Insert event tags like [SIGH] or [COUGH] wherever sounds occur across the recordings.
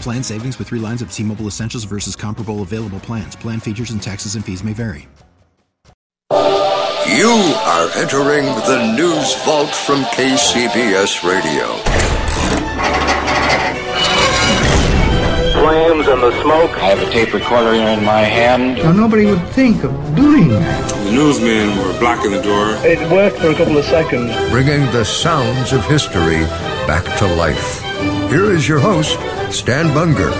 Plan savings with three lines of T Mobile Essentials versus comparable available plans. Plan features and taxes and fees may vary. You are entering the news vault from KCBS Radio. Flames and the smoke. I have a tape recorder in my hand. Now, nobody would think of doing that. The newsmen were blocking the door. It worked for a couple of seconds. Bringing the sounds of history back to life. Here is your host, Stan Bunger.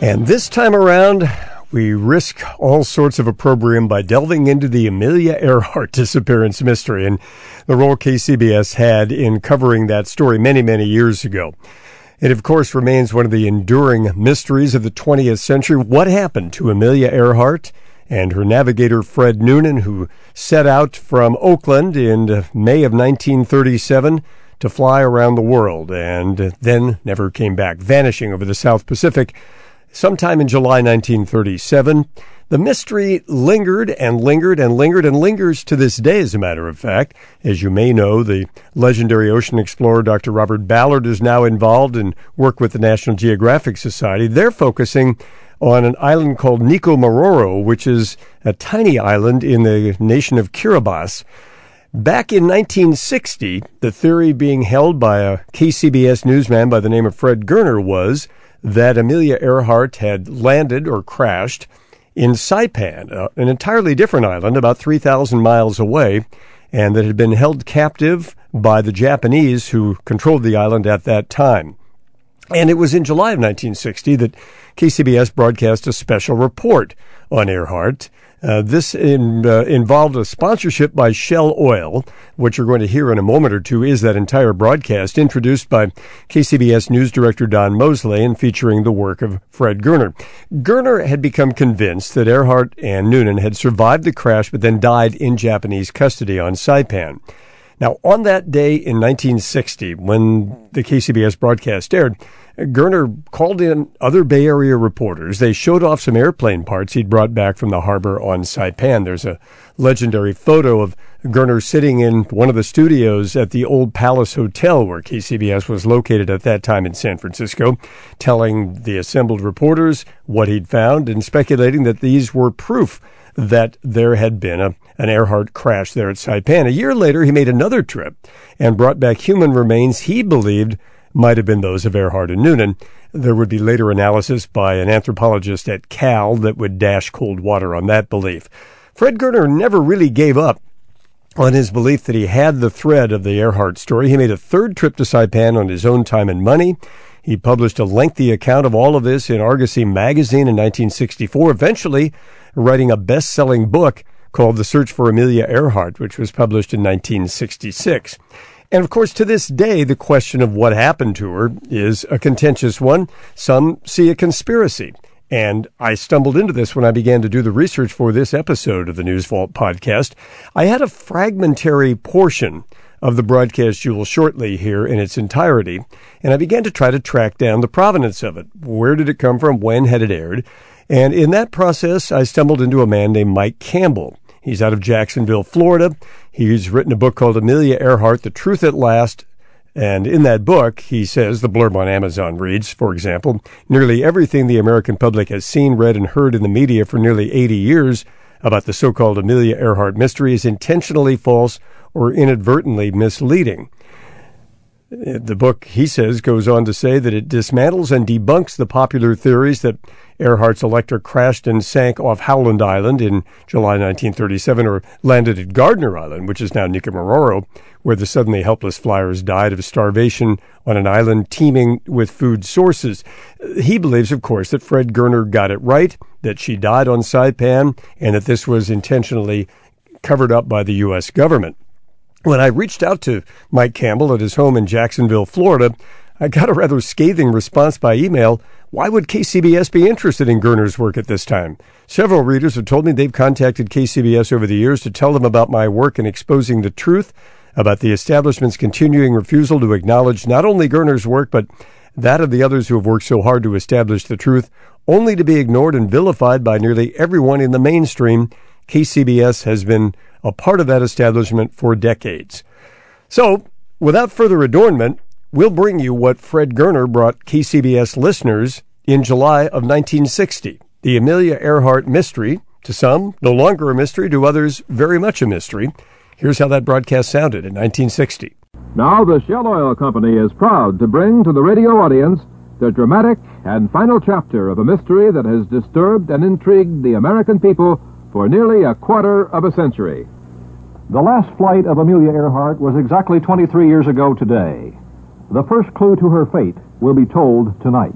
And this time around, we risk all sorts of opprobrium by delving into the Amelia Earhart [LAUGHS] disappearance mystery and the role KCBS had in covering that story many, many years ago. It, of course, remains one of the enduring mysteries of the 20th century. What happened to Amelia Earhart and her navigator Fred Noonan, who set out from Oakland in May of 1937 to fly around the world and then never came back, vanishing over the South Pacific sometime in July 1937. The mystery lingered and lingered and lingered and lingers to this day, as a matter of fact. As you may know, the legendary ocean explorer Dr. Robert Ballard is now involved in work with the National Geographic Society. They're focusing on an island called Nikumaroro, which is a tiny island in the nation of Kiribati. Back in 1960, the theory being held by a KCBS newsman by the name of Fred Goerner was that Amelia Earhart had landed or crashed in Saipan, uh, an entirely different island about 3,000 miles away, and that had been held captive by the Japanese who controlled the island at that time. And it was in July of 1960 that KCBS broadcast a special report on Earhart. Uh, this in, uh, involved a sponsorship by Shell Oil. What you're going to hear in a moment or two is that entire broadcast introduced by KCBS News Director Don Mozley and featuring the work of Fred Goerner. Goerner had become convinced that Earhart and Noonan had survived the crash but then died in Japanese custody on Saipan. Now, on that day in 1960, when the KCBS broadcast aired, Goerner called in other Bay Area reporters. They showed off some airplane parts he'd brought back from the harbor on Saipan. There's a legendary photo of Goerner sitting in one of the studios at the Old Palace Hotel where KCBS was located at that time in San Francisco, telling the assembled reporters what he'd found and speculating that these were proof that there had been a, an Earhart crash there at Saipan. A year later, he made another trip and brought back human remains he believed might have been those of Earhart and Noonan. There would be later analysis by an anthropologist at Cal that would dash cold water on that belief. Fred Goerner never really gave up on his belief that he had the thread of the Earhart story. He made a third trip to Saipan on his own time and money. He published a lengthy account of all of this in Argosy magazine in 1964, eventually writing a best-selling book called The Search for Amelia Earhart, which was published in 1966. And of course, to this day, the question of what happened to her is a contentious one. Some see a conspiracy. And I stumbled into this when I began to do the research for this episode of the News Vault podcast. I had a fragmentary portion of the broadcast you will shortly hear in its entirety, and I began to try to track down the provenance of it. Where did it come from? When had it aired? And in that process, I stumbled into a man named Mike Campbell. He's out of Jacksonville, Florida. He's written a book called Amelia Earhart, The Truth at Last. And in that book, he says, the blurb on Amazon reads, for example, nearly everything the American public has seen, read, and heard in the media for nearly 80 years about the so-called Amelia Earhart mystery is intentionally false or inadvertently misleading. The book, he says, goes on to say that it dismantles and debunks the popular theories that Earhart's Electra crashed and sank off Howland Island in July 1937 or landed at Gardner Island, which is now Nikumaroro, where the suddenly helpless flyers died of starvation on an island teeming with food sources. He believes, of course, that Fred Goerner got it right, that she died on Saipan, and that this was intentionally covered up by the U.S. government. When I reached out to Mike Campbell at his home in Jacksonville, Florida, I got a rather scathing response by email. Why would KCBS be interested in Goerner's work at this time? Several readers have told me they've contacted KCBS over the years to tell them about my work in exposing the truth about the establishment's continuing refusal to acknowledge not only Goerner's work, but that of the others who have worked so hard to establish the truth, only to be ignored and vilified by nearly everyone in the mainstream. KCBS has been a part of that establishment for decades. So, without further adornment, we'll bring you what Fred Goerner brought KCBS listeners in July of 1960 the Amelia Earhart mystery. To some, no longer a mystery, to others, very much a mystery. Here's how that broadcast sounded in 1960. Now, the Shell Oil Company is proud to bring to the radio audience the dramatic and final chapter of a mystery that has disturbed and intrigued the American people for nearly a quarter of a century. The last flight of Amelia Earhart was exactly 23 years ago today. The first clue to her fate will be told tonight.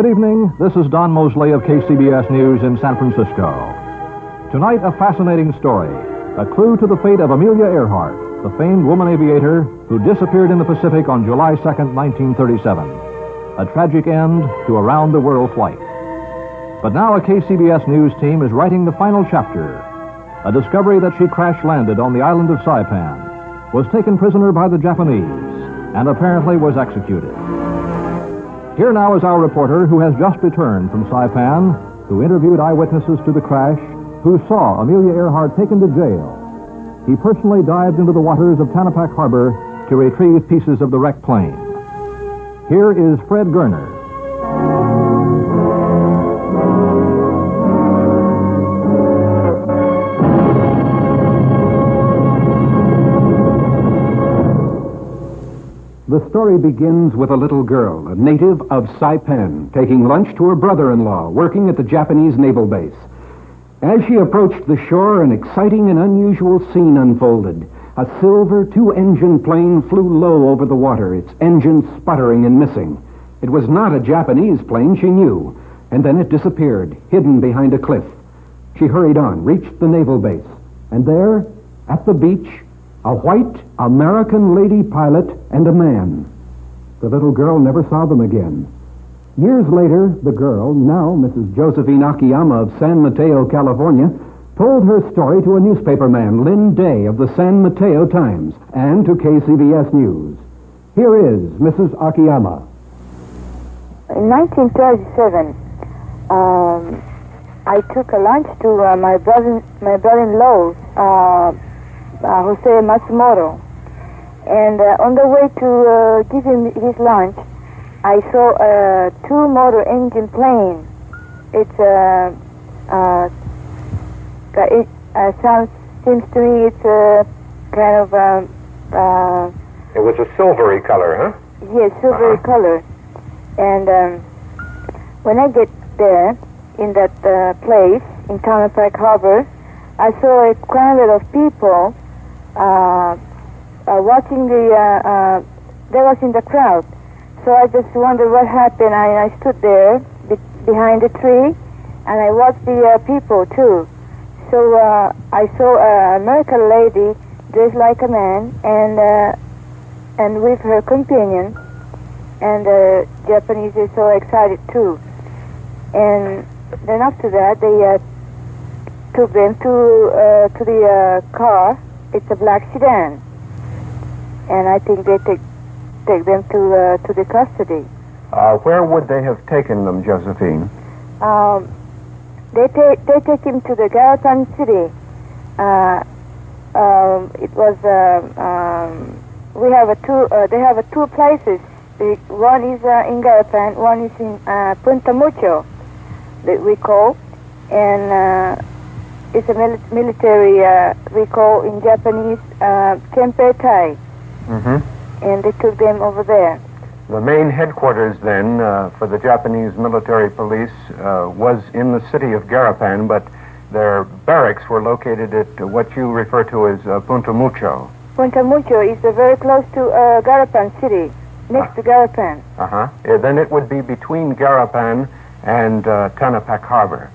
Good evening. This is Don Mozley of KCBS News in San Francisco. Tonight, a fascinating story. A clue to the fate of Amelia Earhart, the famed woman aviator who disappeared in the Pacific on July 2nd, 1937. A tragic end to a round the world flight. But now a KCBS News team is writing the final chapter. A discovery that she crash landed on the island of Saipan, was taken prisoner by the Japanese, and apparently was executed. Here now is our reporter who has just returned from Saipan, who interviewed eyewitnesses to the crash, who saw Amelia Earhart taken to jail. He personally dived into the waters of Tanapag Harbor to retrieve pieces of the wrecked plane. Here is Fred Goerner. The story begins with a little girl, a native of Saipan, taking lunch to her brother-in-law, working at the Japanese naval base. As she approached the shore, an exciting and unusual scene unfolded. A silver two-engine plane flew low over the water, its engine sputtering and missing. It was not a Japanese plane, she knew. And then it disappeared, hidden behind a cliff. She hurried on, reached the naval base. And there, at the beach, a white American lady pilot and a man. The little girl never saw them again. Years later, the girl, now Mrs. Josephine Akiyama of San Mateo, California, told her story to a newspaperman, Lynn Day of the San Mateo Times, and to KCBS News. Here is Mrs. Akiyama. In 1937, um, I took a lunch to uh, my brother, my brother-in-law. uh, uh, Jose Matsumoto, and uh, on the way to uh, give him his lunch, I saw a two-motor engine plane. It's a uh, it sounds seems to me it's a kind of a. it was a silvery color, huh? Yes, silvery uh-huh. color, and um, when I get there in that uh, place in Tanapag Harbor, I saw a crowd of people uh, uh, watching the. Uh, uh, they was in the crowd, so I just wondered what happened. I, I stood there be- behind a tree, and I watched the uh, people too. So uh, I saw an American lady dressed like a man, and uh, and with her companion, and the Japanese are so excited too. And then after that, they uh, took them to uh, to the uh, car. It's a black sedan, and I think they take take them to uh, to the custody. Uh, where would they have taken them, Josephine? Um, they take they take him to the Garapan City, uh, um, it was uh, um, we have a two. Uh, they have a two places. One is uh, in Garapan, one is in uh, Punta Mucho, that we call, and it's a mil- military. Uh, we call in Japanese uh, Kempeitai, Mm-hmm. and they took them over there. The main headquarters then uh, for the Japanese military police uh, was in the city of Garapan, but their barracks were located at uh, what you refer to as uh, Punta Mucho. Punta Mucho is very close to uh, Garapan city, next to Garapan. Uh-huh. Uh, then it would be between Garapan and uh, Tanapag Harbor.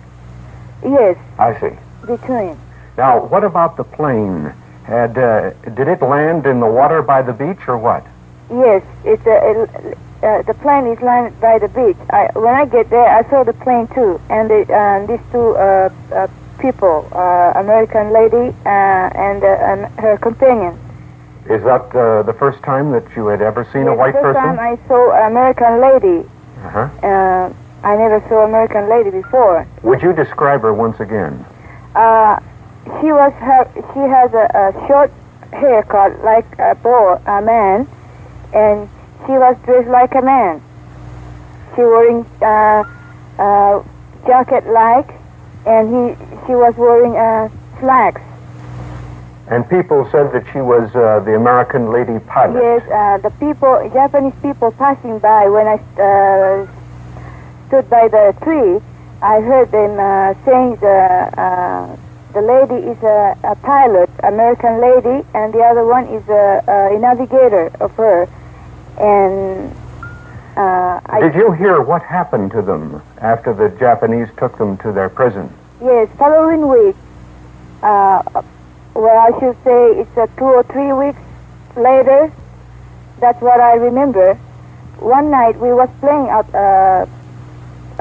Yes, I see. Between. Now, what about the plane? Had uh, did it land in the water by the beach or what? Yes, it's uh, it, uh, the plane is landed by the beach. I, when I get there, I saw the plane too, and the, uh, these two uh, uh, people, uh, American lady uh, and, uh, and her companion. Is that uh, the first time that you had ever seen a Yes, white the first person? time I saw American lady. Uh-huh. Uh, I never saw American lady before. Would you describe her once again? Uh, she was her. She has a, a short haircut like a boy, a man, and she was dressed like a man. She wearing uh, uh, jacket like, and he she was wearing uh, slacks. And people said that she was uh, the American lady pilot. Yes, uh, the people, Japanese people passing by when I uh, stood by the tree, I heard them uh, saying the uh, the lady is a, a pilot, American lady, and the other one is a, a navigator of her. And uh, I, Did you hear what happened to them after the Japanese took them to their prison? yes, following week, uh, well, I should say it's uh, two or three weeks later. That's what I remember. One night we was playing out uh,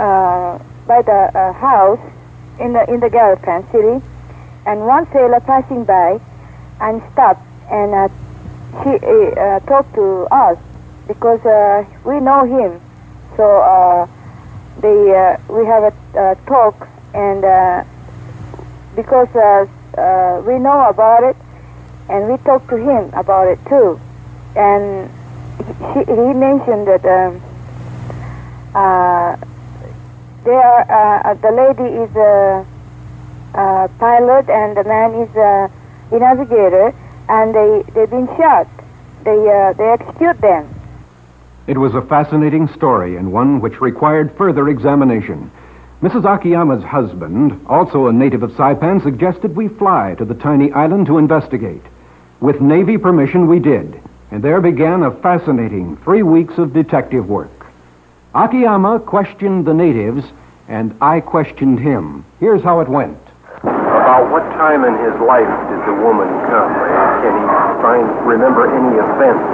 uh, by the uh, house in the in the Garapan city, and one sailor passing by and stopped and uh, she uh, talked to us because uh, we know him. So uh, they uh, we have a talk and because we know about it and we talked to him about it too, and he, he mentioned that. Um, uh, they are, uh, the lady is a, a pilot and the man is a, a navigator, and they they've been shot. They uh, they execute them. It was a fascinating story and one which required further examination. Mrs. Akiyama's husband, also a native of Saipan, suggested we fly to the tiny island to investigate. With Navy permission, we did, and there began a fascinating three weeks of detective work. Akiyama questioned the natives, and I questioned him. Here's how it went. About what time in his life did the woman come? Uh, Can he find remember any events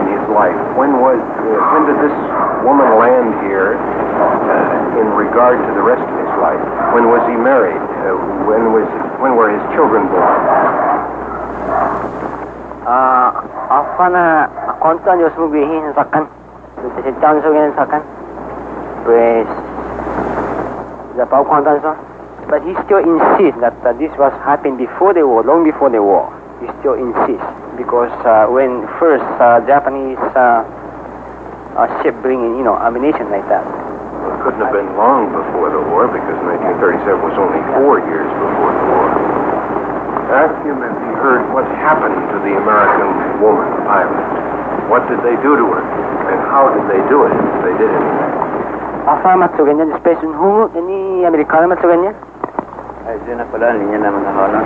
in his life? When was uh, when did this woman land here uh, in regard to the rest of his life? When was he married? Uh, when was when were his children born? Ah, apa na kontan yo sumubihin sa kan. Sa town so ganun. Pues the pau kontan so. But he still insists that uh, this was happened before the war, long before the war. He still insists because uh, when first uh, Japanese uh, uh, ship bringing you know, ammunition like that. Well, it couldn't have been long before the war because 1937 was only four years before the war. Ask him if he heard what happened to the American woman pilot. What did they do to her? And how did they do it if they did anything? Apa matsugan niya, space hungo, ni Amerikano matsugan niya? Ay, dyan na pala, linya naman na hala.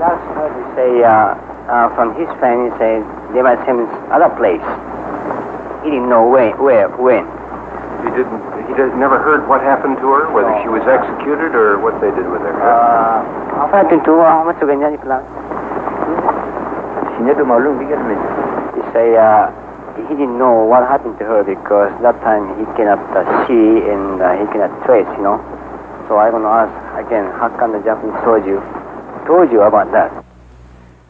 That's heard he say, uh, uh, from his friend, he said, they might send him to other place. He didn't know where, where, when. He didn't. He did, never heard what happened to her, whether she was executed or what they did with her. Uh, apa tentu ah matsugan niya ni pala. Sinya dumalong bigyan mo. He say, uh, he didn't know what happened to her because that time he cannot uh, see and uh, he cannot trace, you know. So I'm going to ask again, how come the Japanese told you, told you about that?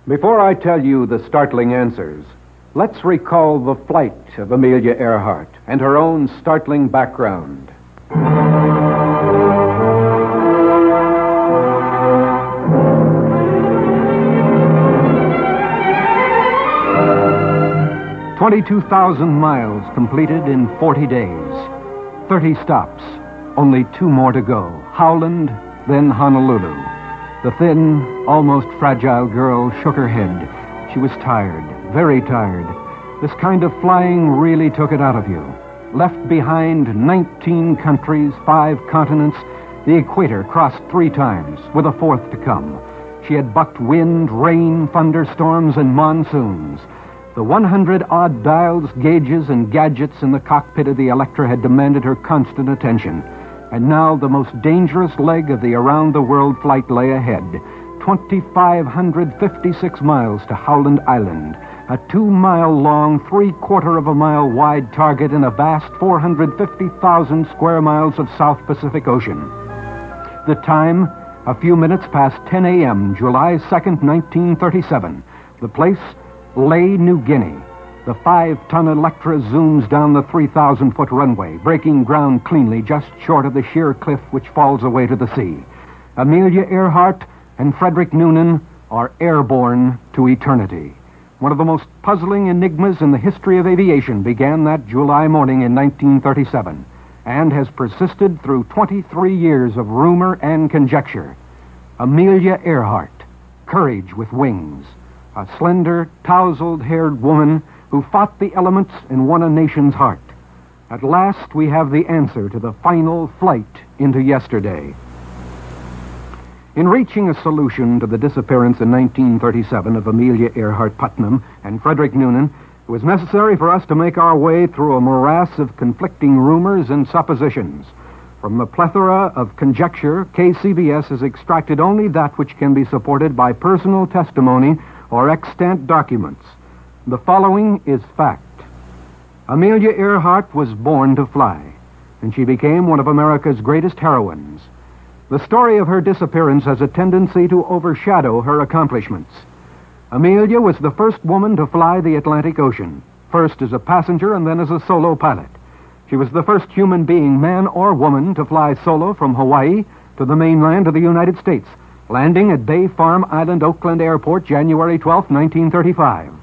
Before I tell you the startling answers, let's recall the flight of Amelia Earhart and her own startling background. 22,000 miles completed in 40 days. 30 stops. Only two more to go. Howland, then Honolulu. The thin, almost fragile girl shook her head. She was tired, very tired. This kind of flying really took it out of you. Left behind 19 countries, five continents, the equator crossed three times, with a fourth to come. She had bucked wind, rain, thunderstorms, and monsoons. The 100 odd dials, gauges, and gadgets in the cockpit of the Electra had demanded her constant attention. And now the most dangerous leg of the around the world flight lay ahead 2,556 miles to Howland Island, a two mile long, three quarter of a mile wide target in a vast 450,000 square miles of South Pacific Ocean. The time, a few minutes past 10 a.m., July 2nd, 1937. The place, Lae, New Guinea. The five ton Electra zooms down the 3,000 foot runway, breaking ground cleanly just short of the sheer cliff which falls away to the sea. Amelia Earhart and Frederick Noonan are airborne to eternity. One of the most puzzling enigmas in the history of aviation began that July morning in 1937 and has persisted through 23 years of rumor and conjecture. Amelia Earhart, courage with wings, a slender, tousled haired woman who fought the elements and won a nation's heart. At last, we have the answer to the final flight into yesterday. In reaching a solution to the disappearance in 1937 of Amelia Earhart Putnam and Frederick Noonan, it was necessary for us to make our way through a morass of conflicting rumors and suppositions. From the plethora of conjecture, KCBS has extracted only that which can be supported by personal testimony or extant documents. The following is fact. Amelia Earhart was born to fly, and she became one of America's greatest heroines. The story of her disappearance has a tendency to overshadow her accomplishments. Amelia was the first woman to fly the Atlantic Ocean, first as a passenger and then as a solo pilot. She was the first human being, man or woman, to fly solo from Hawaii to the mainland of the United States, landing at Bay Farm Island, Oakland Airport, January 12, 1935.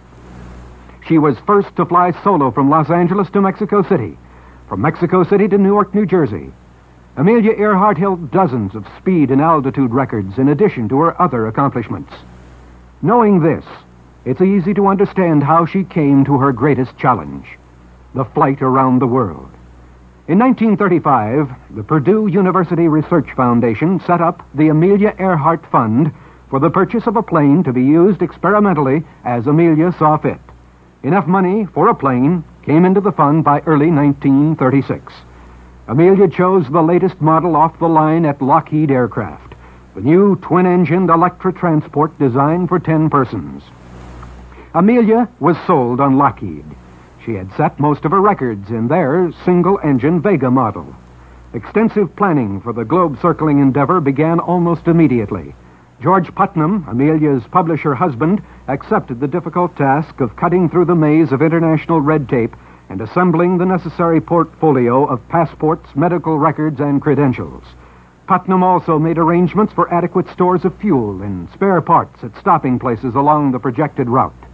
She was first to fly solo from Los Angeles to Mexico City, from Mexico City to Newark, New Jersey. Amelia Earhart held dozens of speed and altitude records in addition to her other accomplishments. Knowing this, it's easy to understand how she came to her greatest challenge the flight around the world. In 1935, the Purdue University Research Foundation set up the Amelia Earhart Fund for the purchase of a plane to be used experimentally as Amelia saw fit. Enough money for a plane came into the fund by early 1936. Amelia chose the latest model off the line at Lockheed Aircraft, the new twin engined Electra transport designed for 10 persons. Amelia was sold on Lockheed. She had set most of her records in their single engine Vega model. Extensive planning for the globe circling endeavor began almost immediately. George Putnam, Amelia's publisher husband, accepted the difficult task of cutting through the maze of international red tape and assembling the necessary portfolio of passports, medical records, and credentials. Putnam also made arrangements for adequate stores of fuel and spare parts at stopping places along the projected route.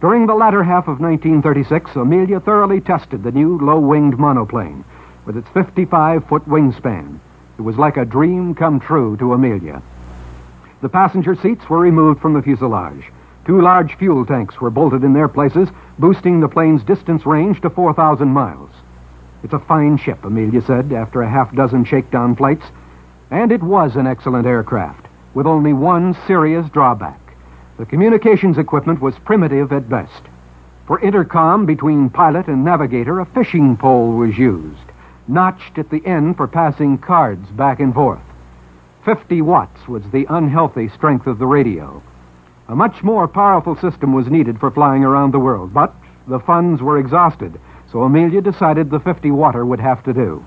During the latter half of 1936, Amelia thoroughly tested the new low winged monoplane with its 55 foot wingspan. It was like a dream come true to Amelia. The passenger seats were removed from the fuselage. Two large fuel tanks were bolted in their places, boosting the plane's distance range to 4,000 miles. It's a fine ship, Amelia said after a half dozen shakedown flights. And it was an excellent aircraft, with only one serious drawback. The communications equipment was primitive at best. For intercom between pilot and navigator, a fishing pole was used, notched at the end for passing cards back and forth. 50 watts was the unhealthy strength of the radio. A much more powerful system was needed for flying around the world, but the funds were exhausted, so Amelia decided the 50 watter would have to do.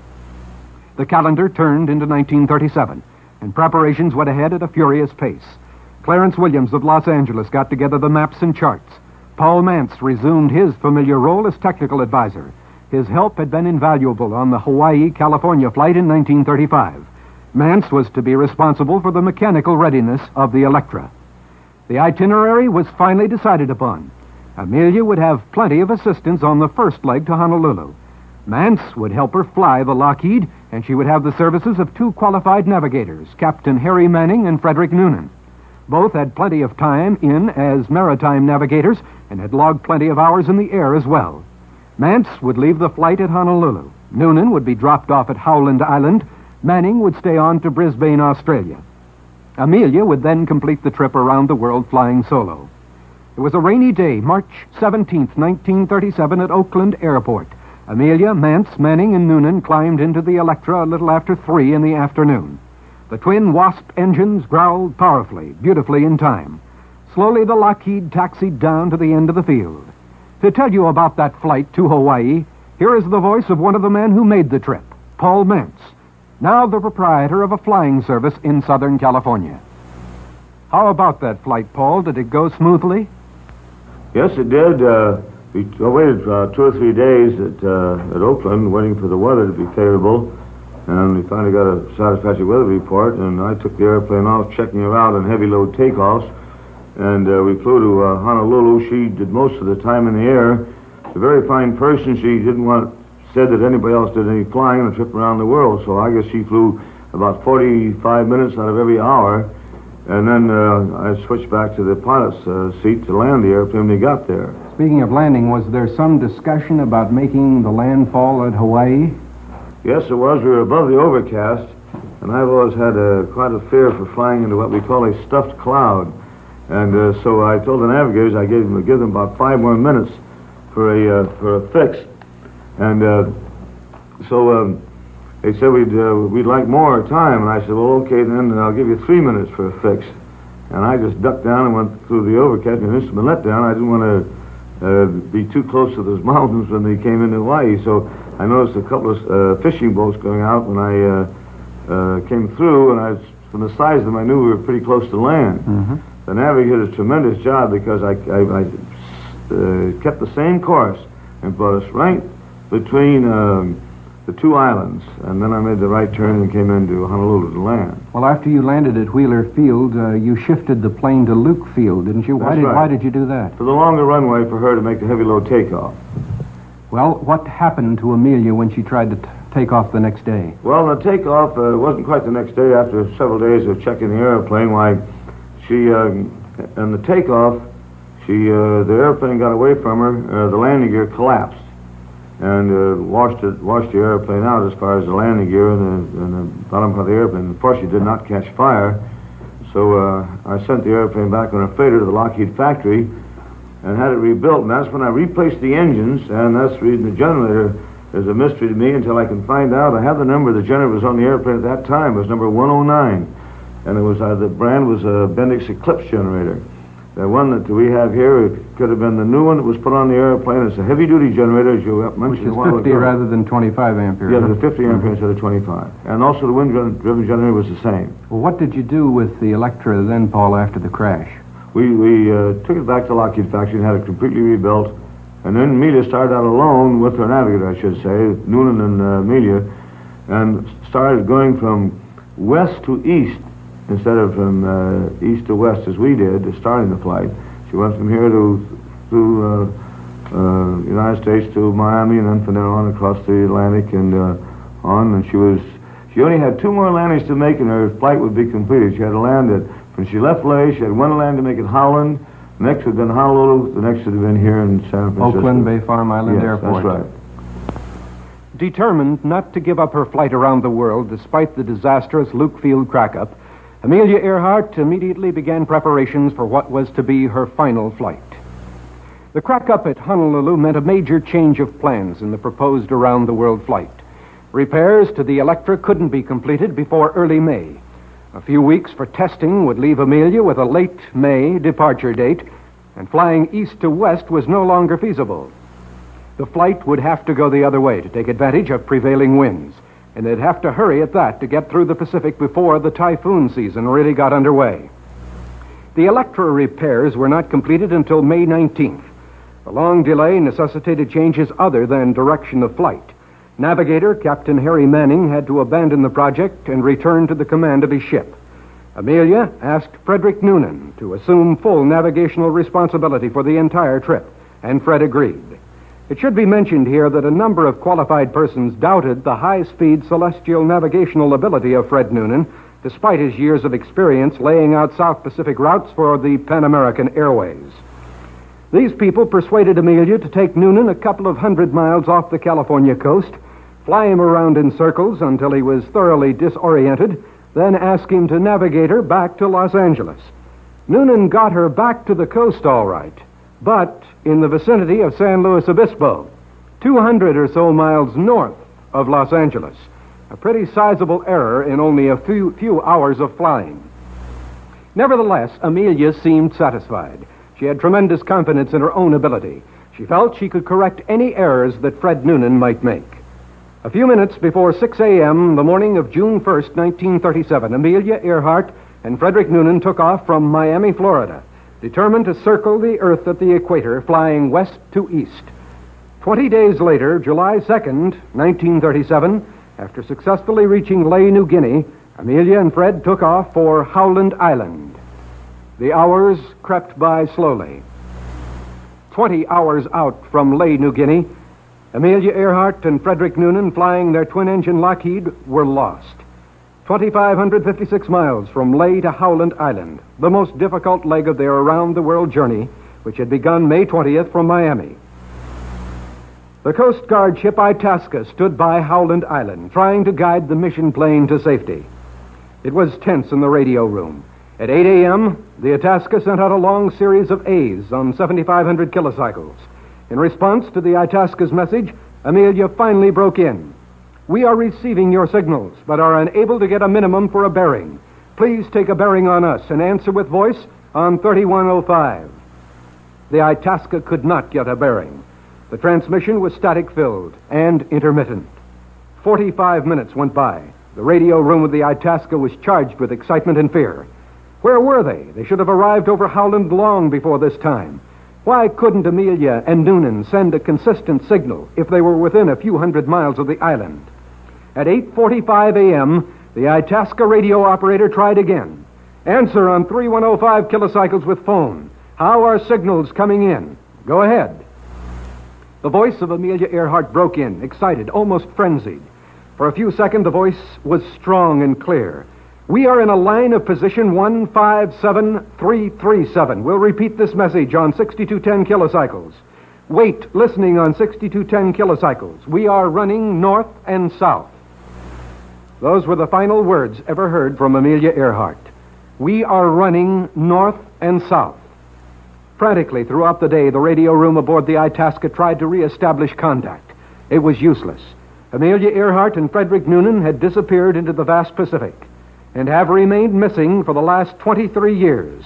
The calendar turned into 1937, and preparations went ahead at a furious pace. Clarence Williams of Los Angeles got together the maps and charts. Paul Mantz resumed his familiar role as technical advisor. His help had been invaluable on the Hawaii California flight in 1935. Mantz was to be responsible for the mechanical readiness of the Electra. The itinerary was finally decided upon. Amelia would have plenty of assistance on the first leg to Honolulu. Mantz would help her fly the Lockheed, and she would have the services of two qualified navigators, Captain Harry Manning and Frederick Noonan. Both had plenty of time in as maritime navigators and had logged plenty of hours in the air as well. Mantz would leave the flight at Honolulu. Noonan would be dropped off at Howland Island. Manning would stay on to Brisbane, Australia. Amelia would then complete the trip around the world flying solo. It was a rainy day, March 17, 1937, at Oakland Airport. Amelia, Mantz, Manning, and Noonan climbed into the Electra a little after three in the afternoon. The twin Wasp engines growled powerfully, beautifully in time. Slowly, the Lockheed taxied down to the end of the field. To tell you about that flight to Hawaii, here is the voice of one of the men who made the trip, Paul Mantz, now the proprietor of a flying service in Southern California. How about that flight, Paul? Did it go smoothly? Yes, it did. Uh, we waited uh, two or three days at, uh, at Oakland, waiting for the weather to be favorable, and we finally got a satisfactory weather report. And I took the airplane off, checking her out on heavy load takeoffs, and uh, we flew to uh, Honolulu. She did most of the time in the air. She's a very fine person. She didn't want said that anybody else did any flying on a trip around the world, so I guess she flew about 45 minutes out of every hour. And then uh, I switched back to the pilot's uh, seat to land the airplane when he got there. Speaking of landing, was there some discussion about making the landfall at Hawaii? Yes, it was. We were above the overcast, and I've always had a, quite a fear for flying into what we call a stuffed cloud. And uh, so I told the navigators I gave them, give them about five more minutes for a, uh, for a fix. And uh, so um, they said we'd, uh, we'd like more time. And I said, well, okay, then I'll give you three minutes for a fix. And I just ducked down and went through the overcast and instrument let down. I didn't want to uh, be too close to those [LAUGHS] mountains when they came into Hawaii. So I noticed a couple of uh, fishing boats going out when I uh, uh, came through, and I, from the size of them, I knew we were pretty close to land. Mm-hmm. The navigator did a tremendous job because I, I, I uh, kept the same course and brought us right between um, the two islands, and then I made the right turn and came into Honolulu to land. Well, after you landed at Wheeler Field, uh, you shifted the plane to Luke Field, didn't you? Why That's did right. Why did you do that? For the longer runway for her to make the heavy load takeoff. Well, what happened to Amelia when she tried to t- take off the next day? Well, the takeoff uh, wasn't quite the next day. After several days of checking the airplane, why she and the takeoff, she uh, the airplane got away from her. Uh, the landing gear collapsed and uh, washed it, washed the airplane out as far as the landing gear and the, and the bottom of the airplane. Unfortunately, it did not catch fire. So uh, I sent the airplane back on a freighter to the Lockheed factory and had it rebuilt. And that's when I replaced the engines, and that's the reason the generator is a mystery to me until I can find out. I have the number of the generator was on the airplane at that time. It was number 109, and it was uh, the brand was a Bendix Eclipse generator. The one that we have here it could have been the new one that was put on the airplane. It's a heavy-duty generator, as you mentioned Which is a while 50 ago. rather than 25 amperes. Yeah, the 50 ampere instead of 25. And also the wind-driven generator was the same. Well, what did you do with the Electra then, Paul, after the crash? We, we uh, took it back to Lockheed Factory and had it completely rebuilt. And then Amelia started out alone with her navigator, I should say, Noonan and uh, Amelia, and started going from west to east instead of from uh, east to west as we did, starting the flight. She went from here to through uh, uh, United States to Miami, and then from there on across the Atlantic and uh, on. And she was she only had two more landings to make, and her flight would be completed. She had to land at when she left Lae. She had one land to make at Howland. The next would have been Honolulu. The next would have been here in San Francisco. Oakland Bay Farm Island yes, Airport. That's right. Determined not to give up her flight around the world despite the disastrous Luke Field crackup, Amelia Earhart immediately began preparations for what was to be her final flight. The crackup at Honolulu meant a major change of plans in the proposed around the world flight. Repairs to the Electra couldn't be completed before early May. A few weeks for testing would leave Amelia with a late May departure date, and flying east to west was no longer feasible. The flight would have to go the other way to take advantage of prevailing winds, and they'd have to hurry at that to get through the Pacific before the typhoon season really got underway. The Electra repairs were not completed until May 19th. The long delay necessitated changes other than direction of flight. Navigator Captain Harry Manning had to abandon the project and return to the command of his ship. Amelia asked Frederick Noonan to assume full navigational responsibility for the entire trip, and Fred agreed. It should be mentioned here that a number of qualified persons doubted the high speed celestial navigational ability of Fred Noonan, despite his years of experience laying out South Pacific routes for the Pan American Airways. These people persuaded Amelia to take Noonan a couple of hundred miles off the California coast, fly him around in circles until he was thoroughly disoriented, then ask him to navigate her back to Los Angeles. Noonan got her back to the coast all right, but in the vicinity of San Luis Obispo, 200 or so miles north of Los Angeles. A pretty sizable error in only a few, few hours of flying. Nevertheless, Amelia seemed satisfied. She had tremendous confidence in her own ability. She felt she could correct any errors that Fred Noonan might make. A few minutes before 6 a.m., the morning of June 1st, 1937, Amelia Earhart and Frederick Noonan took off from Miami, Florida, determined to circle the Earth at the equator, flying west to east. Twenty days later, July 2nd, 1937, after successfully reaching Lae, New Guinea, Amelia and Fred took off for Howland Island. The hours crept by slowly. Twenty hours out from Lae, New Guinea, Amelia Earhart and Frederick Noonan, flying their twin engine Lockheed, were lost. 2,556 miles from Lae to Howland Island, the most difficult leg of their around the world journey, which had begun May 20th from Miami. The Coast Guard ship Itasca stood by Howland Island, trying to guide the mission plane to safety. It was tense in the radio room. At 8 a.m., the Itasca sent out a long series of A's on 7,500 kilocycles. In response to the Itasca's message, Amelia finally broke in. We are receiving your signals, but are unable to get a minimum for a bearing. Please take a bearing on us and answer with voice on 3105. The Itasca could not get a bearing. The transmission was static filled and intermittent. Forty-five minutes went by. The radio room of the Itasca was charged with excitement and fear. Where were they? They should have arrived over Howland long before this time. Why couldn't Amelia and Noonan send a consistent signal if they were within a few hundred miles of the island? At 8:45 a.m., the Itasca radio operator tried again. Answer on 3105 kilocycles with phone. How are signals coming in? Go ahead. The voice of Amelia Earhart broke in, excited, almost frenzied. For a few seconds, the voice was strong and clear. We are in a line of position 157337. We'll repeat this message on 6210 kilocycles. Wait, listening on 6210 kilocycles. We are running north and south. Those were the final words ever heard from Amelia Earhart. We are running north and south. Frantically throughout the day, the radio room aboard the Itasca tried to reestablish contact. It was useless. Amelia Earhart and Frederick Noonan had disappeared into the vast Pacific and have remained missing for the last 23 years.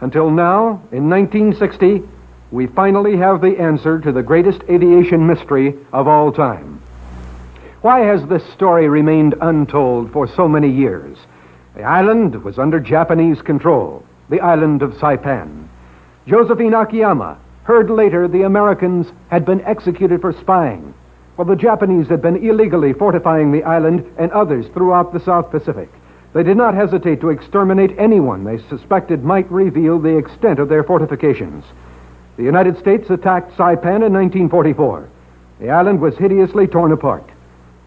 Until now, in 1960, we finally have the answer to the greatest aviation mystery of all time. Why has this story remained untold for so many years? The island was under Japanese control, the island of Saipan. Josephine Akiyama heard later the Americans had been executed for spying, while the Japanese had been illegally fortifying the island and others throughout the South Pacific. They did not hesitate to exterminate anyone they suspected might reveal the extent of their fortifications. The United States attacked Saipan in 1944. The island was hideously torn apart.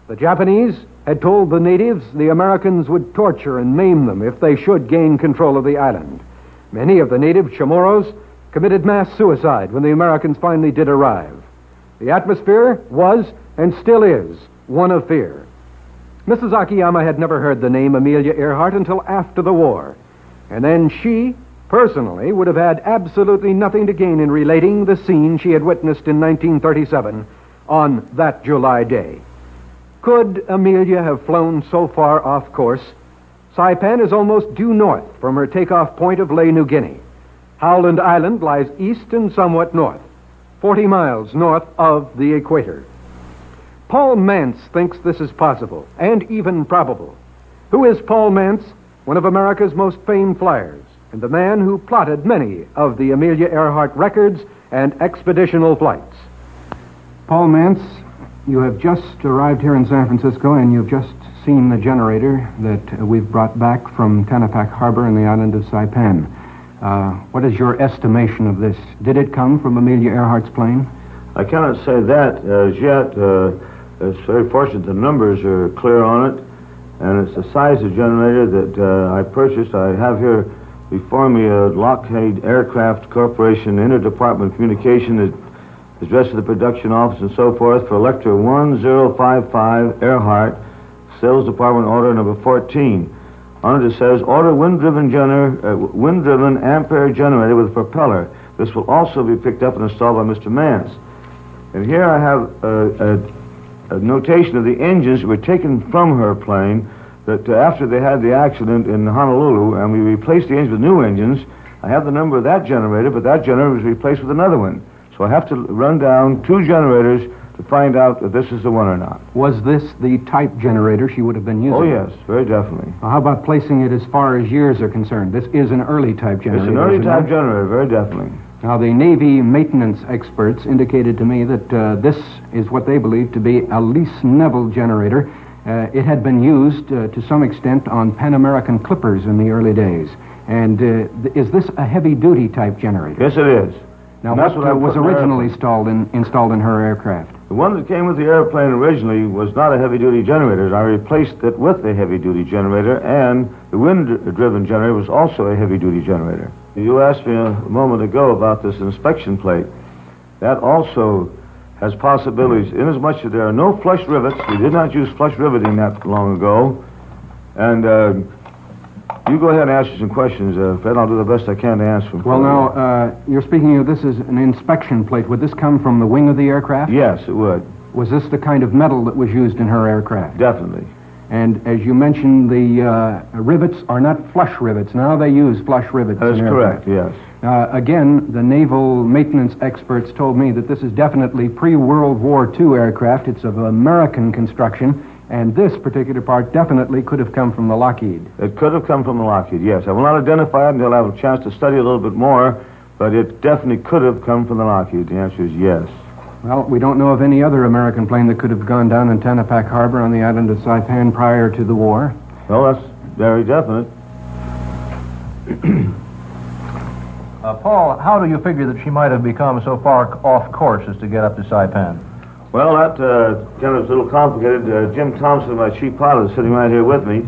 The Japanese had told the natives the Americans would torture and maim them if they should gain control of the island. Many of the native Chamorros committed mass suicide when the Americans finally did arrive. The atmosphere was, and still is, one of fear. Mrs. Akiyama had never heard the name Amelia Earhart until after the war. And then she, personally, would have had absolutely nothing to gain in relating the scene she had witnessed in 1937 on that July day. Could Amelia have flown so far off course? Saipan is almost due north from her takeoff point of Lae, New Guinea. Howland Island lies east and somewhat north, 40 miles north of the equator. Paul Mantz thinks this is possible and even probable. Who is Paul Mantz? One of America's most famed flyers, and the man who plotted many of the Amelia Earhart records and expeditional flights. Paul Mantz, you have just arrived here in San Francisco and you've just seen the generator that we've brought back from Tanapag Harbor in the island of Saipan. Uh, what is your estimation of this? Did it come from Amelia Earhart's plane? I cannot say that as yet. Uh, it's very fortunate the numbers are clear on it, and it's the size of generator that uh, I purchased. I have here before me a Lockheed Aircraft Corporation interdepartment communication addressed to the production office and so forth for Electra 1055 Earhart, Sales Department order number 14. On it it says, order wind-driven, gener- uh, wind-driven ampere generator with propeller. This will also be picked up and installed by Mr. Mantz. And here I have a, a notation of the engines were taken from her plane that uh, after they had the accident in Honolulu and we replaced the engines with new engines, I have the number of that generator, but that generator was replaced with another one. So I have to run down two generators to find out if this is the one or not. Was this the type generator she would have been using? Oh, yes, very definitely. Well, how about placing it as far as years are concerned? This is an early type generator. It's an early is it type generator, very definitely. Now, the Navy maintenance experts indicated to me that uh, this is what they believe to be a Leece-Neville generator. Uh, it had been used uh, to some extent on Pan American clippers in the early days. And uh, th- is this a heavy duty type generator? Yes, it is. Now, And that's what, what uh, was put in my originally installed in, installed in her aircraft? The one that came with the airplane originally was not a heavy-duty generator. I replaced it with a heavy-duty generator, and the wind-driven generator was also a heavy-duty generator. You asked me a moment ago about this inspection plate. That also has possibilities, inasmuch as there are no flush rivets. We did not use flush riveting that long ago. And uh, you go ahead and ask me some questions, uh, Fred. I'll do the best I can to answer them. Well, now, uh, you're speaking of this as an inspection plate. Would this come from the wing of the aircraft? Yes, it would. Was this the kind of metal that was used in her aircraft? Definitely. And as you mentioned, the uh, rivets are not flush rivets. Now they use flush rivets. That is correct, yes. Uh, again, the naval maintenance experts told me that this is definitely pre-World War II aircraft. It's of American construction, and this particular part definitely could have come from the Lockheed. It could have come from the Lockheed, yes. I will not identify it until I have a chance to study a little bit more, but it definitely could have come from the Lockheed. The answer is yes. Well, we don't know of any other American plane that could have gone down in Tanapag Harbor on the island of Saipan prior to the war. Well, that's very definite. [CLEARS THROAT] Uh, Paul, how do you figure that she might have become so far off course as to get up to Saipan? Well, that uh, kind of is a little complicated. Uh, Jim Thompson, my chief pilot, is sitting right here with me.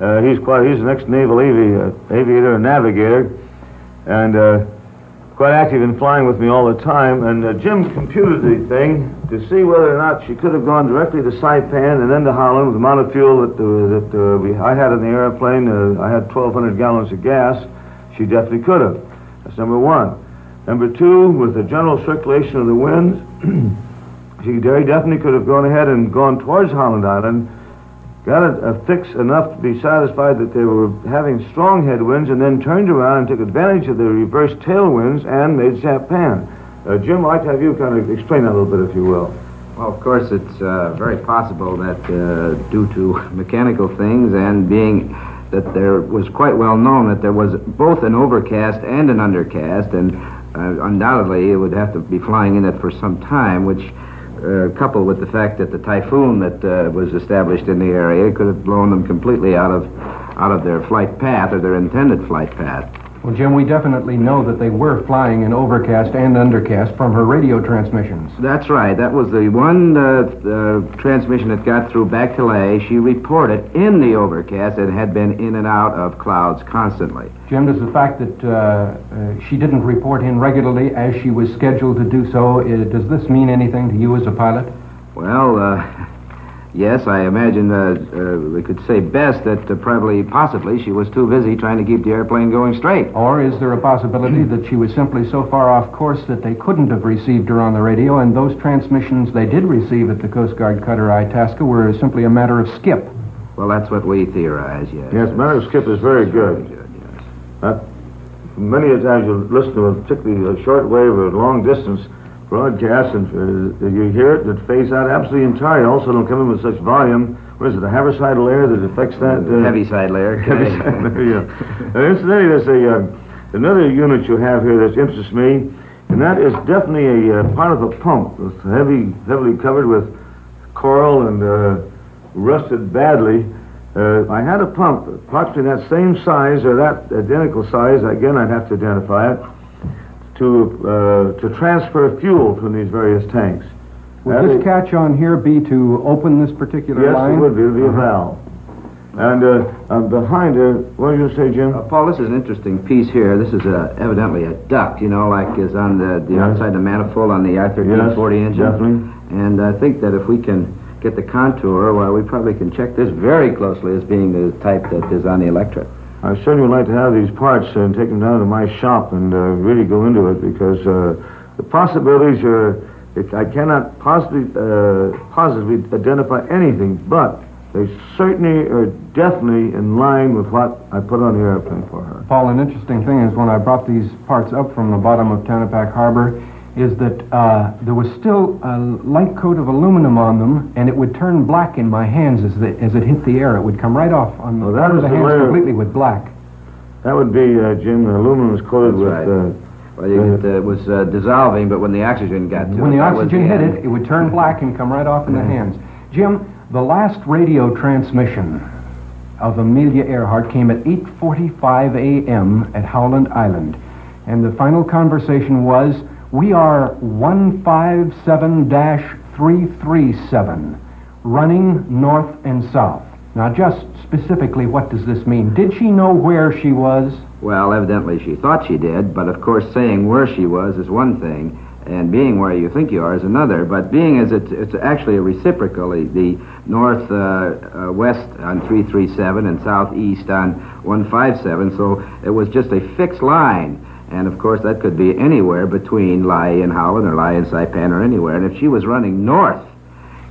Uh, he's quite, he's an ex-naval avi- uh, aviator and navigator, and uh, quite active in flying with me all the time. And uh, Jim computed the thing to see whether or not she could have gone directly to Saipan and then to Howland with the amount of fuel that, uh, that uh, we, I had in the airplane. Uh, I had 1,200 gallons of gas. She definitely could have. That's number one. Number two, with the general circulation of the winds, [CLEARS THROAT] she very definitely could have gone ahead and gone towards Howland Island, got a, a fix enough to be satisfied that they were having strong headwinds, and then turned around and took advantage of the reverse tailwinds and made Japan. Uh, Jim, I'd like to have you kind of explain that a little bit, if you will. Well, of course, it's uh, very possible that uh, due to [LAUGHS] mechanical things and being that there was quite well known that there was both an overcast and an undercast, and uh, undoubtedly it would have to be flying in it for some time, which, uh, coupled with the fact that the typhoon that uh, was established in the area could have blown them completely out of out of their flight path or their intended flight path. Well, Jim, we definitely know that they were flying in overcast and undercast from her radio transmissions. That's right. That was the one uh, uh, transmission that got through back to Lae. She reported in the overcast and had been in and out of clouds constantly. Jim, does the fact that uh, uh, she didn't report in regularly as she was scheduled to do so, uh, does this mean anything to you as a pilot? Well, uh, yes, I imagine uh, uh, we could say best that uh, probably, possibly, she was too busy trying to keep the airplane going straight. Or is there a possibility that she was simply so far off course that they couldn't have received her on the radio, and those transmissions they did receive at the Coast Guard cutter Itasca were simply a matter of skip? Well, that's what we theorize, yes. Yes, matter of skip is very good. Uh, many a times you listen to a particularly a short wave or long distance broadcast, and uh, you hear it, it fades out absolutely entirely. Also, don't come in with such volume. What is it, a haverside layer that affects that? Uh, Heaviside layer. [LAUGHS] Heaviside layer, yeah. [LAUGHS] Incidentally, there's a, uh, another unit you have here that interests me, and that is definitely a uh, part of a pump. It's heavy, heavily covered with coral and uh, rusted badly. Uh, I had a pump, approximately that same size or that identical size. Again, I'd have to identify it to uh, to transfer fuel from these various tanks. Would this catch on here be to open this particular yes, line? it would be. It would be a valve. And uh, uh, behind her, what did you say, Jim? Uh, Paul, this is an interesting piece here. This is uh, evidently a duct, you know, like is on the, the Yes. outside the manifold on the R-1340 Yes, engine. definitely. And I think that if we can get the contour, well, we probably can check this very closely as being the type that is on the Electra. I certainly would like to have these parts and take them down to my shop and uh, really go into it because uh, the possibilities are. It, I cannot possibly uh, positively identify anything, but they certainly are definitely in line with what I put on the airplane for her. Paul, an interesting thing is when I brought these parts up from the bottom of Tanapag Harbor, is that uh, there was still a light coat of aluminum on them, and it would turn black in my hands as, the, as it hit the air. It would come right off on the, Well, that front of the the hands layer- completely with black. That would be, uh, Jim, the aluminum is coated That's with. right. Uh, Well, you get, uh, it was uh, dissolving, but when the oxygen got to When it, the oxygen hit end. it, it would turn black and come right off in the hands. Jim, the last radio transmission of Amelia Earhart came at 8:45 a.m. at Howland Island, and the final conversation was, "We are 157-337, running north and south." Now, just specifically, what does this mean? Did she know where she was? Well, evidently she thought she did, but of course saying where she was is one thing, and being where you think you are is another. But being as it's, it's actually a reciprocal, the- north uh, uh, west on 337 and southeast on 157, so it was just a fixed line. And of course, that could be anywhere between Lae and Howland or Lae and Saipan or anywhere. And if she was running north,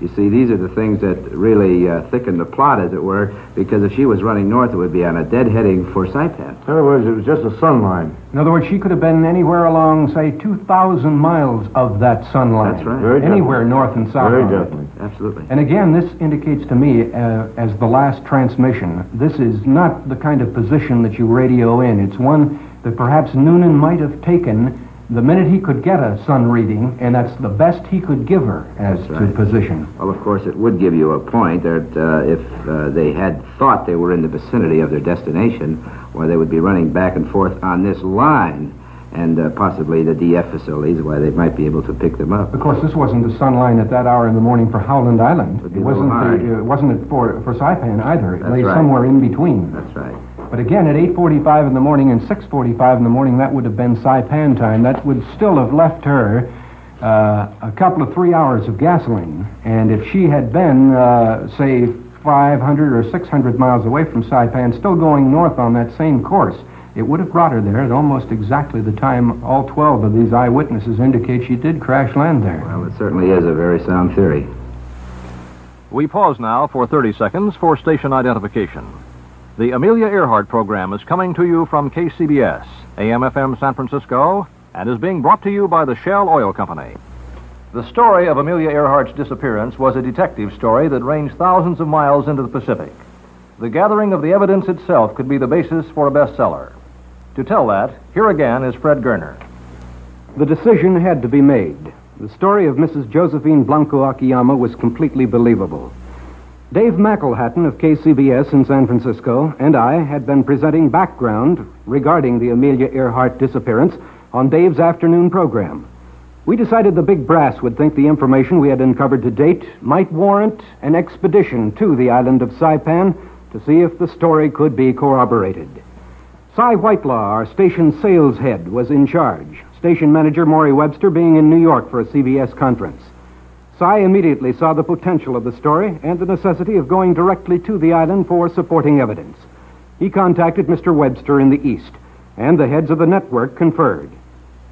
you see, these are the things that really uh, thicken the plot, as it were, because if she was running north, it would be on a dead heading for Saipan. in other words, it was just a sun line. In other words, she could have been anywhere along, say, 2,000 miles of that sun line. That's right. Very Anywhere north and south. Very definitely. Absolutely. And again, this indicates to me, uh, as the last transmission, this is not the kind of position that you radio in. It's one that perhaps Noonan might have taken the minute he could get a sun reading, and that's the best he could give her as That's to right. position. Well, of course, it would give you a point that uh, if uh, they had thought they were in the vicinity of their destination, or they would be running back and forth on this line, and uh, possibly the DF facilities, why they might be able to pick them up. Of course, this wasn't the sun line at that hour in the morning for Howland Island. It wasn't. The, it wasn't it for for Saipan either. It That's lay right. somewhere in between. That's right. But again, at 8:45 in the morning and 6:45 in the morning, that would have been Saipan time. That would still have left her uh, a couple of three hours of gasoline. And if she had been, uh, say, 500 or 600 miles away from Saipan, still going north on that same course, it would have brought her there at almost exactly the time all 12 of these eyewitnesses indicate she did crash land there. Well, it certainly is a very sound theory. We pause now for 30 seconds for station identification. The Amelia Earhart program is coming to you from KCBS, AM FM San Francisco, and is being brought to you by the Shell Oil Company. The story of Amelia Earhart's disappearance was a detective story that ranged thousands of miles into the Pacific. The gathering of the evidence itself could be the basis for a bestseller. To tell that, here again is Fred Goerner. The decision had to be made. The story of Mrs. Josephine Blanco Akiyama was completely believable. Dave McElhatton of KCBS in San Francisco and I had been presenting background regarding the Amelia Earhart disappearance on Dave's afternoon program. We decided the big brass would think the information we had uncovered to date might warrant an expedition to the island of Saipan to see if the story could be corroborated. Cy Whitelaw, our station sales head, was in charge, station manager Maury Webster being in New York for a CBS conference. Cy immediately saw the potential of the story and the necessity of going directly to the island for supporting evidence. He contacted Mr. Webster in the East, and the heads of the network conferred.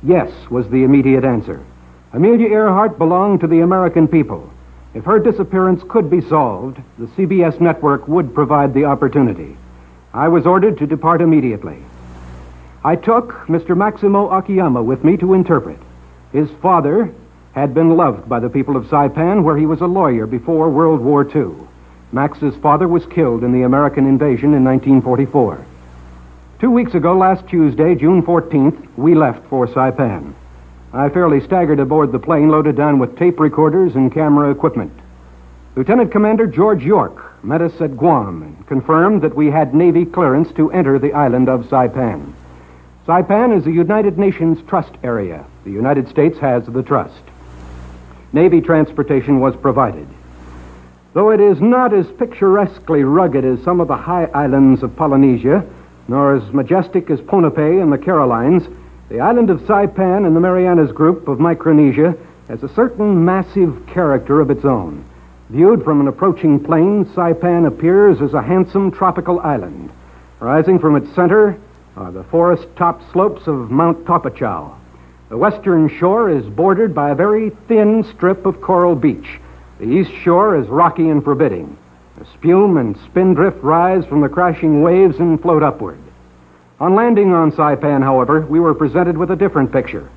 Yes, was the immediate answer. Amelia Earhart belonged to the American people. If her disappearance could be solved, the CBS network would provide the opportunity. I was ordered to depart immediately. I took Mr. Maximo Akiyama with me to interpret. His father had been loved by the people of Saipan, where he was a lawyer before World War II. Max's father was killed in the American invasion in 1944. Two weeks ago, last Tuesday, June 14th, we left for Saipan. I fairly staggered aboard the plane loaded down with tape recorders and camera equipment. Lieutenant Commander George York, met us at Guam and confirmed that we had Navy clearance to enter the island of Saipan. Saipan is a United Nations trust area. The United States has the trust. Navy transportation was provided. Though it is not as picturesquely rugged as some of the high islands of Polynesia, nor as majestic as Ponape and the Carolines, the island of Saipan in the Marianas group of Micronesia has a certain massive character of its own. Viewed from an approaching plane, Saipan appears as a handsome tropical island. Rising from its center are the forest topped slopes of Mount Tapochau. The western shore is bordered by a very thin strip of coral beach. The east shore is rocky and forbidding. The spume and spindrift rise from the crashing waves and float upward. On landing on Saipan, however, we were presented with a different picture.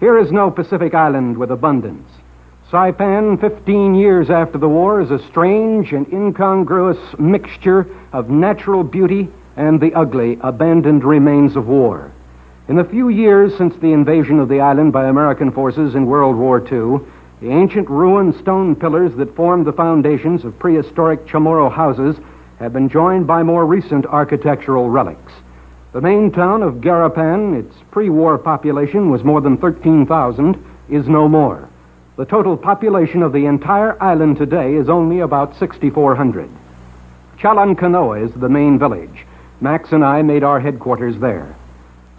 Here is no Pacific island with abundance. Saipan, 15 years after the war, is a strange and incongruous mixture of natural beauty and the ugly, abandoned remains of war. In the few years since the invasion of the island by American forces in World War II, the ancient ruined stone pillars that formed the foundations of prehistoric Chamorro houses have been joined by more recent architectural relics. The main town of Garapan, its pre war population was more than 13,000, is no more. The total population of the entire island today is only about 6,400. Chalan Kanoa is the main village. Max and I made our headquarters there.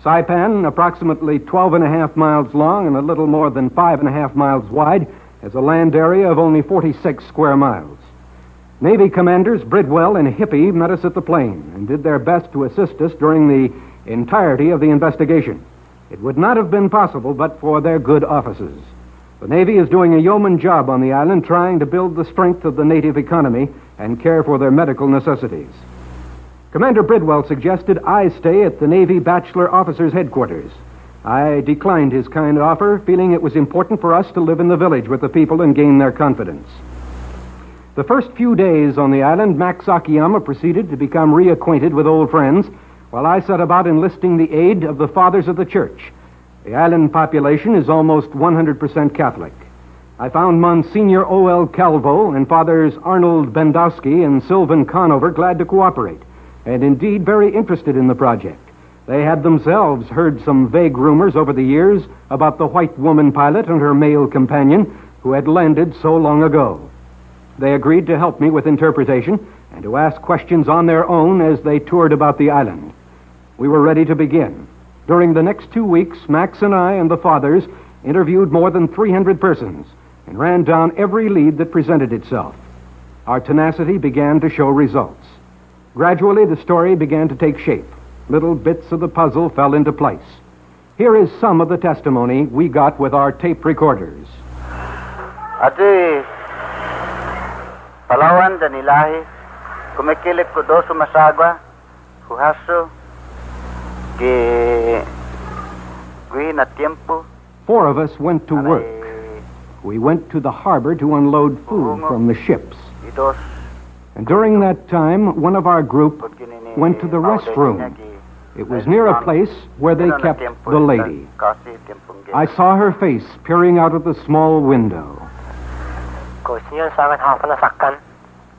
Saipan, approximately 12 and a half miles long and a little more than five and a half miles wide, has a land area of only 46 square miles. Navy commanders Bridwell and Hippie met us at the plane and did their best to assist us during the entirety of the investigation. It would not have been possible but for their good offices. The Navy is doing a yeoman job on the island trying to build the strength of the native economy and care for their medical necessities. Commander Bridwell suggested I stay at the Navy Bachelor Officers Headquarters. I declined his kind offer, feeling it was important for us to live in the village with the people and gain their confidence. The first few days on the island, Max Akiyama proceeded to become reacquainted with old friends, while I set about enlisting the aid of the fathers of the church. The island population is almost 100% Catholic. I found Monsignor O.L. Calvo and Fathers Arnold Bendowski and Sylvan Conover glad to cooperate and indeed very interested in the project. They had themselves heard some vague rumors over the years about the white woman pilot and her male companion who had landed so long ago. They agreed to help me with interpretation and to ask questions on their own as they toured about the island. We were ready to begin. During the next two weeks, Max and I and the fathers interviewed more than 300 persons and ran down every lead that presented itself. Our tenacity began to show results. Gradually, the story began to take shape. Little bits of the puzzle fell into place. Here is some of the testimony we got with our tape recorders. Ati Palawan dan ilahi kumikilip ko do sumasagwa huhaso ki gui na tiempo Four of us went to work. We went to the harbor to unload food from the ships. idos And during that time, one of our group went to the restroom. It was near a place where they kept the lady. I saw her face peering out of the small window.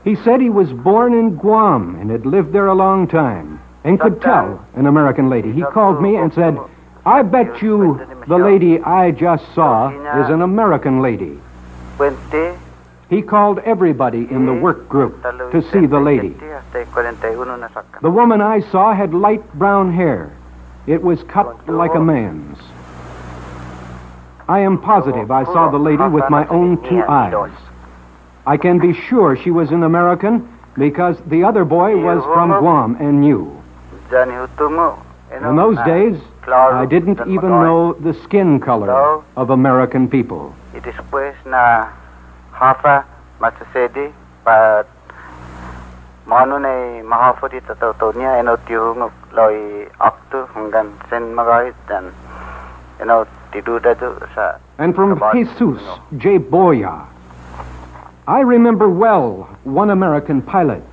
He said he was born in Guam and had lived there a long time and could tell an American lady. He called me and said, I bet you the lady I just saw is an American lady. He called everybody in the work group to see the lady. hasta 41 na sakkan. The woman I saw had light brown hair. It was cut like a man's. I am positive I saw the lady with my own two eyes. I can be sure she was an American because the other boy was from Guam and knew. In those days, I didn't even know the skin color of American people. Y después na hafa masasedi pa mano na mahafa di tataw niya eno tiyungok loy akto hanggang sen magayit dan eno tiduda do sa And from Jesus J. Boya, I remember well one American pilot,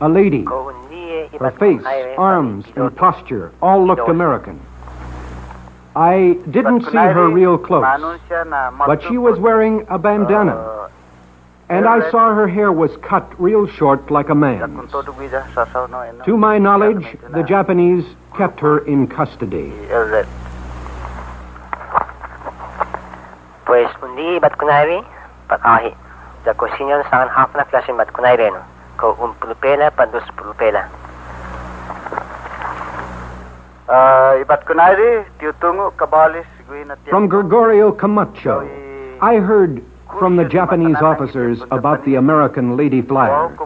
a lady. Her face, arms, and posture all looked American. I didn't see her real close, manon siya na but she was wearing a bandana. And I saw her hair was cut real short like a man's. To my knowledge, the Japanese kept her in custody. From Gregorio Camacho, I heard from the Japanese officers about the American Lady Flyer.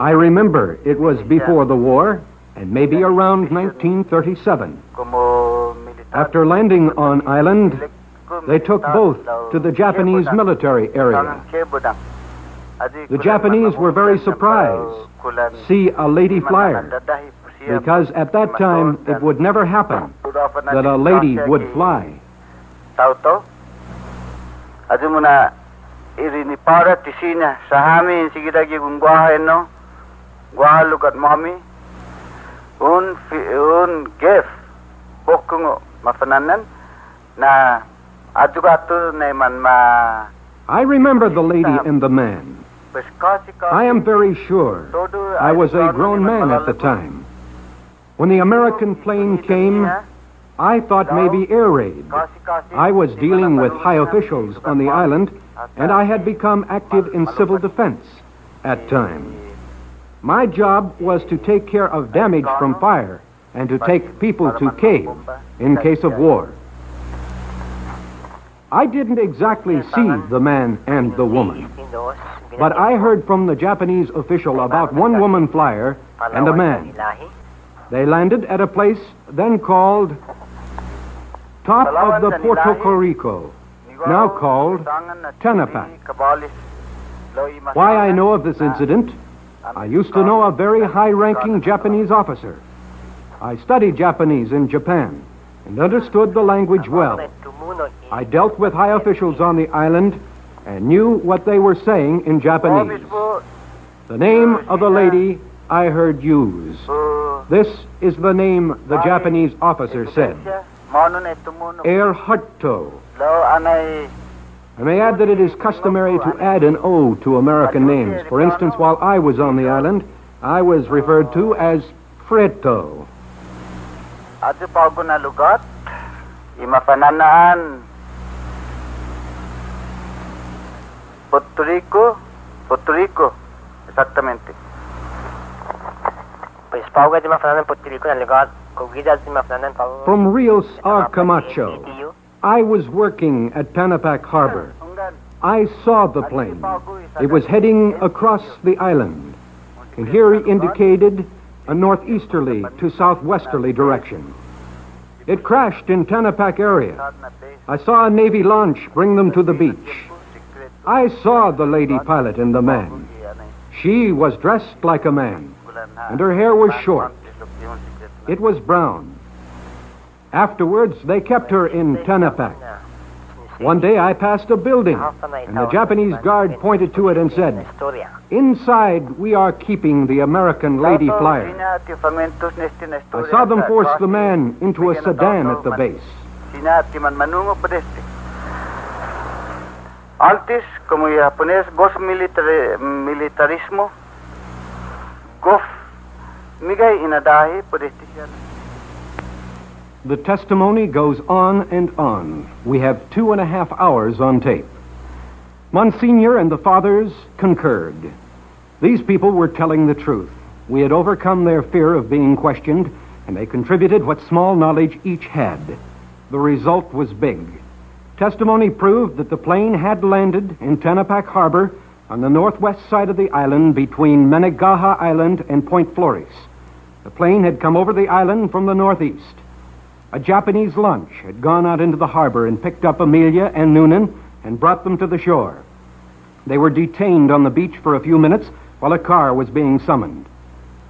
I remember it was before the war, and maybe around 1937. After landing on island, they took both to the Japanese military area. The Japanese were very surprised to see a lady flyer because at that time it would never happen that a lady would fly. Tauto. Adu muna iri ni para tisina sa amin sige dagi kung guahay no. Guahay lukat mami. Un un gef bokungo mafananan na adu atu na I remember the lady and the man. I am very sure I was a grown man at the time. When the American plane came, I thought maybe air raid. I was dealing with high officials on the island, and I had become active in civil defense at times. My job was to take care of damage from fire and to take people to cave in case of war. I didn't exactly see the man and the woman, but I heard from the Japanese official about one woman flyer and a man. They landed at a place then called top of the Puerto Corico, now called Tanapag. Why I know of this incident? I used to know a very high ranking Japanese officer. I studied Japanese in Japan and understood the language well. I dealt with high officials on the island and knew what they were saying in Japanese. The name of the lady I heard used. This is the name the Japanese officer said. Air Hutto. I may add that it is customary to add an O to American names. For instance, while I was on the island, I was referred to as Freto. Adu pago na lugar, imafananaan Puerto Rico, Puerto Rico, exactamente. Pues pauga di mafananan Puerto Rico na lugar. From Rios a Camacho, I was working at Tanapag Harbor. I saw the plane. It was heading across the island. And here he indicated a northeasterly to southwesterly direction. It crashed in Tanapag area. I saw a Navy launch bring them to the beach. I saw the lady pilot and the man. She was dressed like a man, and her hair was short. It was brown. Afterwards, they kept her in Tanapag. One day I passed a building, and the Japanese guard pointed to it and said, Inside, we are keeping the American Lady Flyer. I saw them force the man into a sedan at the base. Antes, como japonés gof militarismo, gof The testimony goes on and on. We have two and a half hours on tape. Monsignor and the fathers concurred. These people were telling the truth. We had overcome their fear of being questioned, and they contributed what small knowledge each had. The result was big. Testimony proved that the plane had landed in Tanapag Harbor on the northwest side of the island between Managaha Island and Point Flores. The plane had come over the island from the northeast. A Japanese launch had gone out into the harbor and picked up Amelia and Noonan and brought them to the shore. They were detained on the beach for a few minutes while a car was being summoned.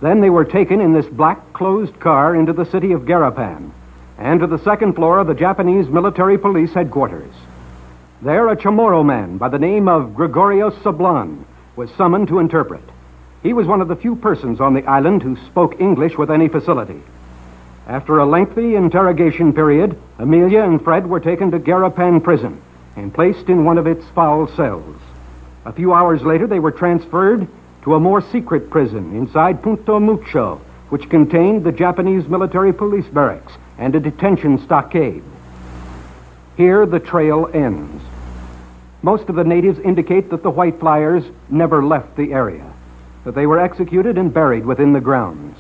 Then they were taken in this black closed car into the city of Garapan and to the second floor of the Japanese military police headquarters. There, a Chamorro man by the name of Gregorio Sablan was summoned to interpret. He was one of the few persons on the island who spoke English with any facility. After a lengthy interrogation period, Amelia and Fred were taken to Garapan prison and placed in one of its foul cells. A few hours later, they were transferred to a more secret prison inside Punto Mucho, which contained the Japanese military police barracks and a detention stockade. Here, the trail ends. Most of the natives indicate that the white flyers never left the area, that they were executed and buried within the grounds.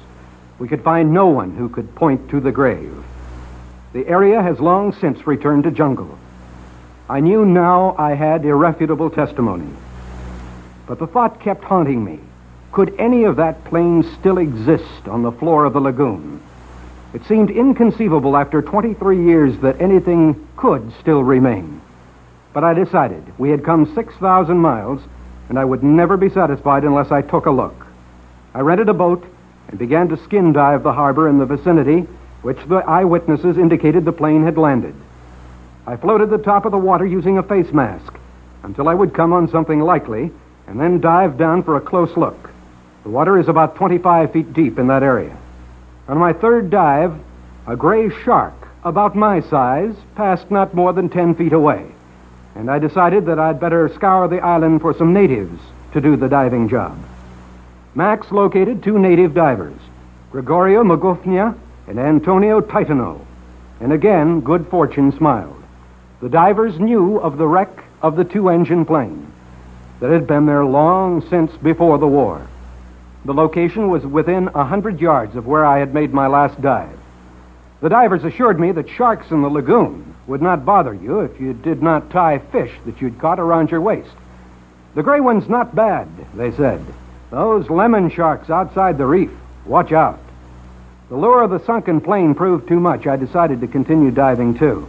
We could find no one who could point to the grave. The area has long since returned to jungle. I knew now I had irrefutable testimony. But the thought kept haunting me. Could any of that plane still exist on the floor of the lagoon? It seemed inconceivable after 23 years that anything could still remain. But I decided we had come 6,000 miles, and I would never be satisfied unless I took a look. I rented a boat and began to skin dive the harbor in the vicinity, which the eyewitnesses indicated the plane had landed. I floated the top of the water using a face mask until I would come on something likely and then dived down for a close look. The water is about 25 feet deep in that area. On my third dive, a gray shark, about my size, passed not more than 10 feet away, and I decided that I'd better scour the island for some natives to do the diving job. Max located two native divers, Gregorio Magufnia and Antonio Titano, and again good fortune smiled. The divers knew of the wreck of the two engine plane that had been there long since before the war. The location was within a hundred yards of where I had made my last dive. The divers assured me that sharks in the lagoon would not bother you if you did not tie fish that you'd caught around your waist. The gray one's not bad, they said. Those lemon sharks outside the reef, watch out. The lure of the sunken plane proved too much. I decided to continue diving too.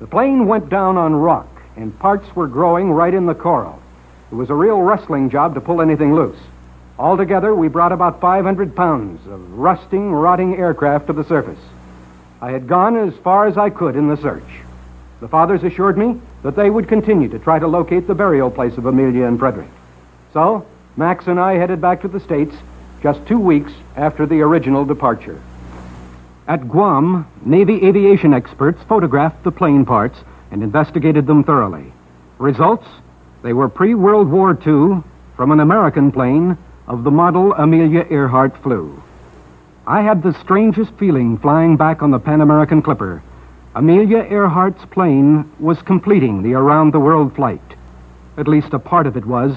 The plane went down on rock, and parts were growing right in the coral. It was a real wrestling job to pull anything loose. Altogether, we brought about 500 pounds of rusting, rotting aircraft to the surface. I had gone as far as I could in the search. The fathers assured me that they would continue to try to locate the burial place of Amelia and Frederick. So, Max and I headed back to the States just two weeks after the original departure. At Guam, Navy aviation experts photographed the plane parts and investigated them thoroughly. Results? They were pre World War II from an American plane of the model Amelia Earhart flew. I had the strangest feeling flying back on the Pan American Clipper. Amelia Earhart's plane was completing the around the world flight. At least a part of it was.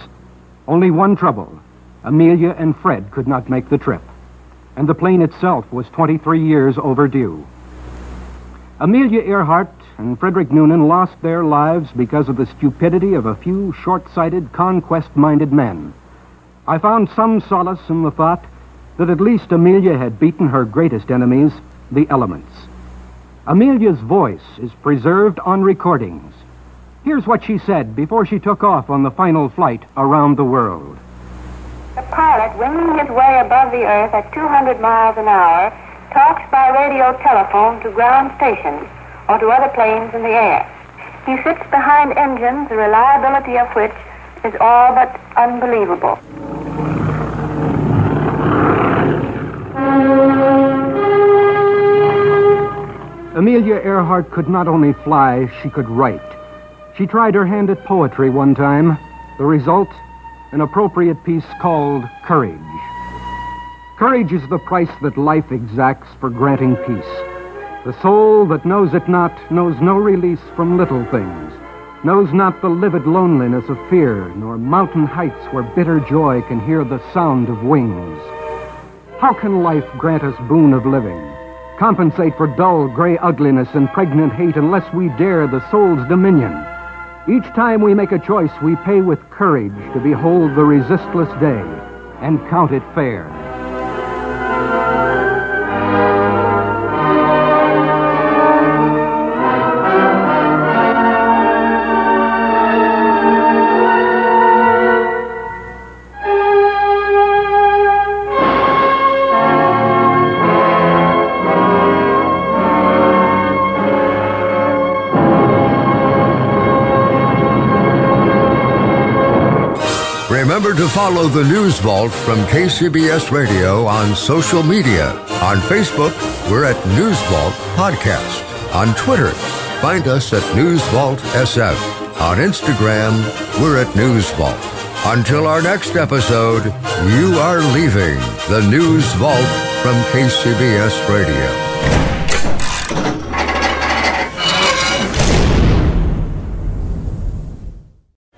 Only one trouble Amelia and Fred could not make the trip. And the plane itself was 23 years overdue. Amelia Earhart and Frederick Noonan lost their lives because of the stupidity of a few short sighted, conquest minded men. I found some solace in the thought that at least Amelia had beaten her greatest enemies, the elements. Amelia's voice is preserved on recordings. Here's what she said before she took off on the final flight around the world. The pilot, winging his way above the earth at 200 miles an hour, talks by radio telephone to ground stations or to other planes in the air. He sits behind engines, the reliability of which is all but unbelievable. Amelia Earhart could not only fly, she could write. She tried her hand at poetry one time. The result, an appropriate piece called Courage. Courage is the price that life exacts for granting peace. The soul that knows it not knows no release from little things, knows not the livid loneliness of fear, nor mountain heights where bitter joy can hear the sound of wings. How can life grant us boon of living? Compensate for dull gray ugliness and pregnant hate unless we dare the soul's dominion. Each time we make a choice, we pay with courage to behold the resistless day and count it fair. To follow the News Vault from KCBS Radio on social media. On Facebook, we're at News Vault Podcast. On Twitter, find us at News Vault SF. On Instagram, we're at News Vault. Until our next episode, you are leaving the News Vault from KCBS Radio.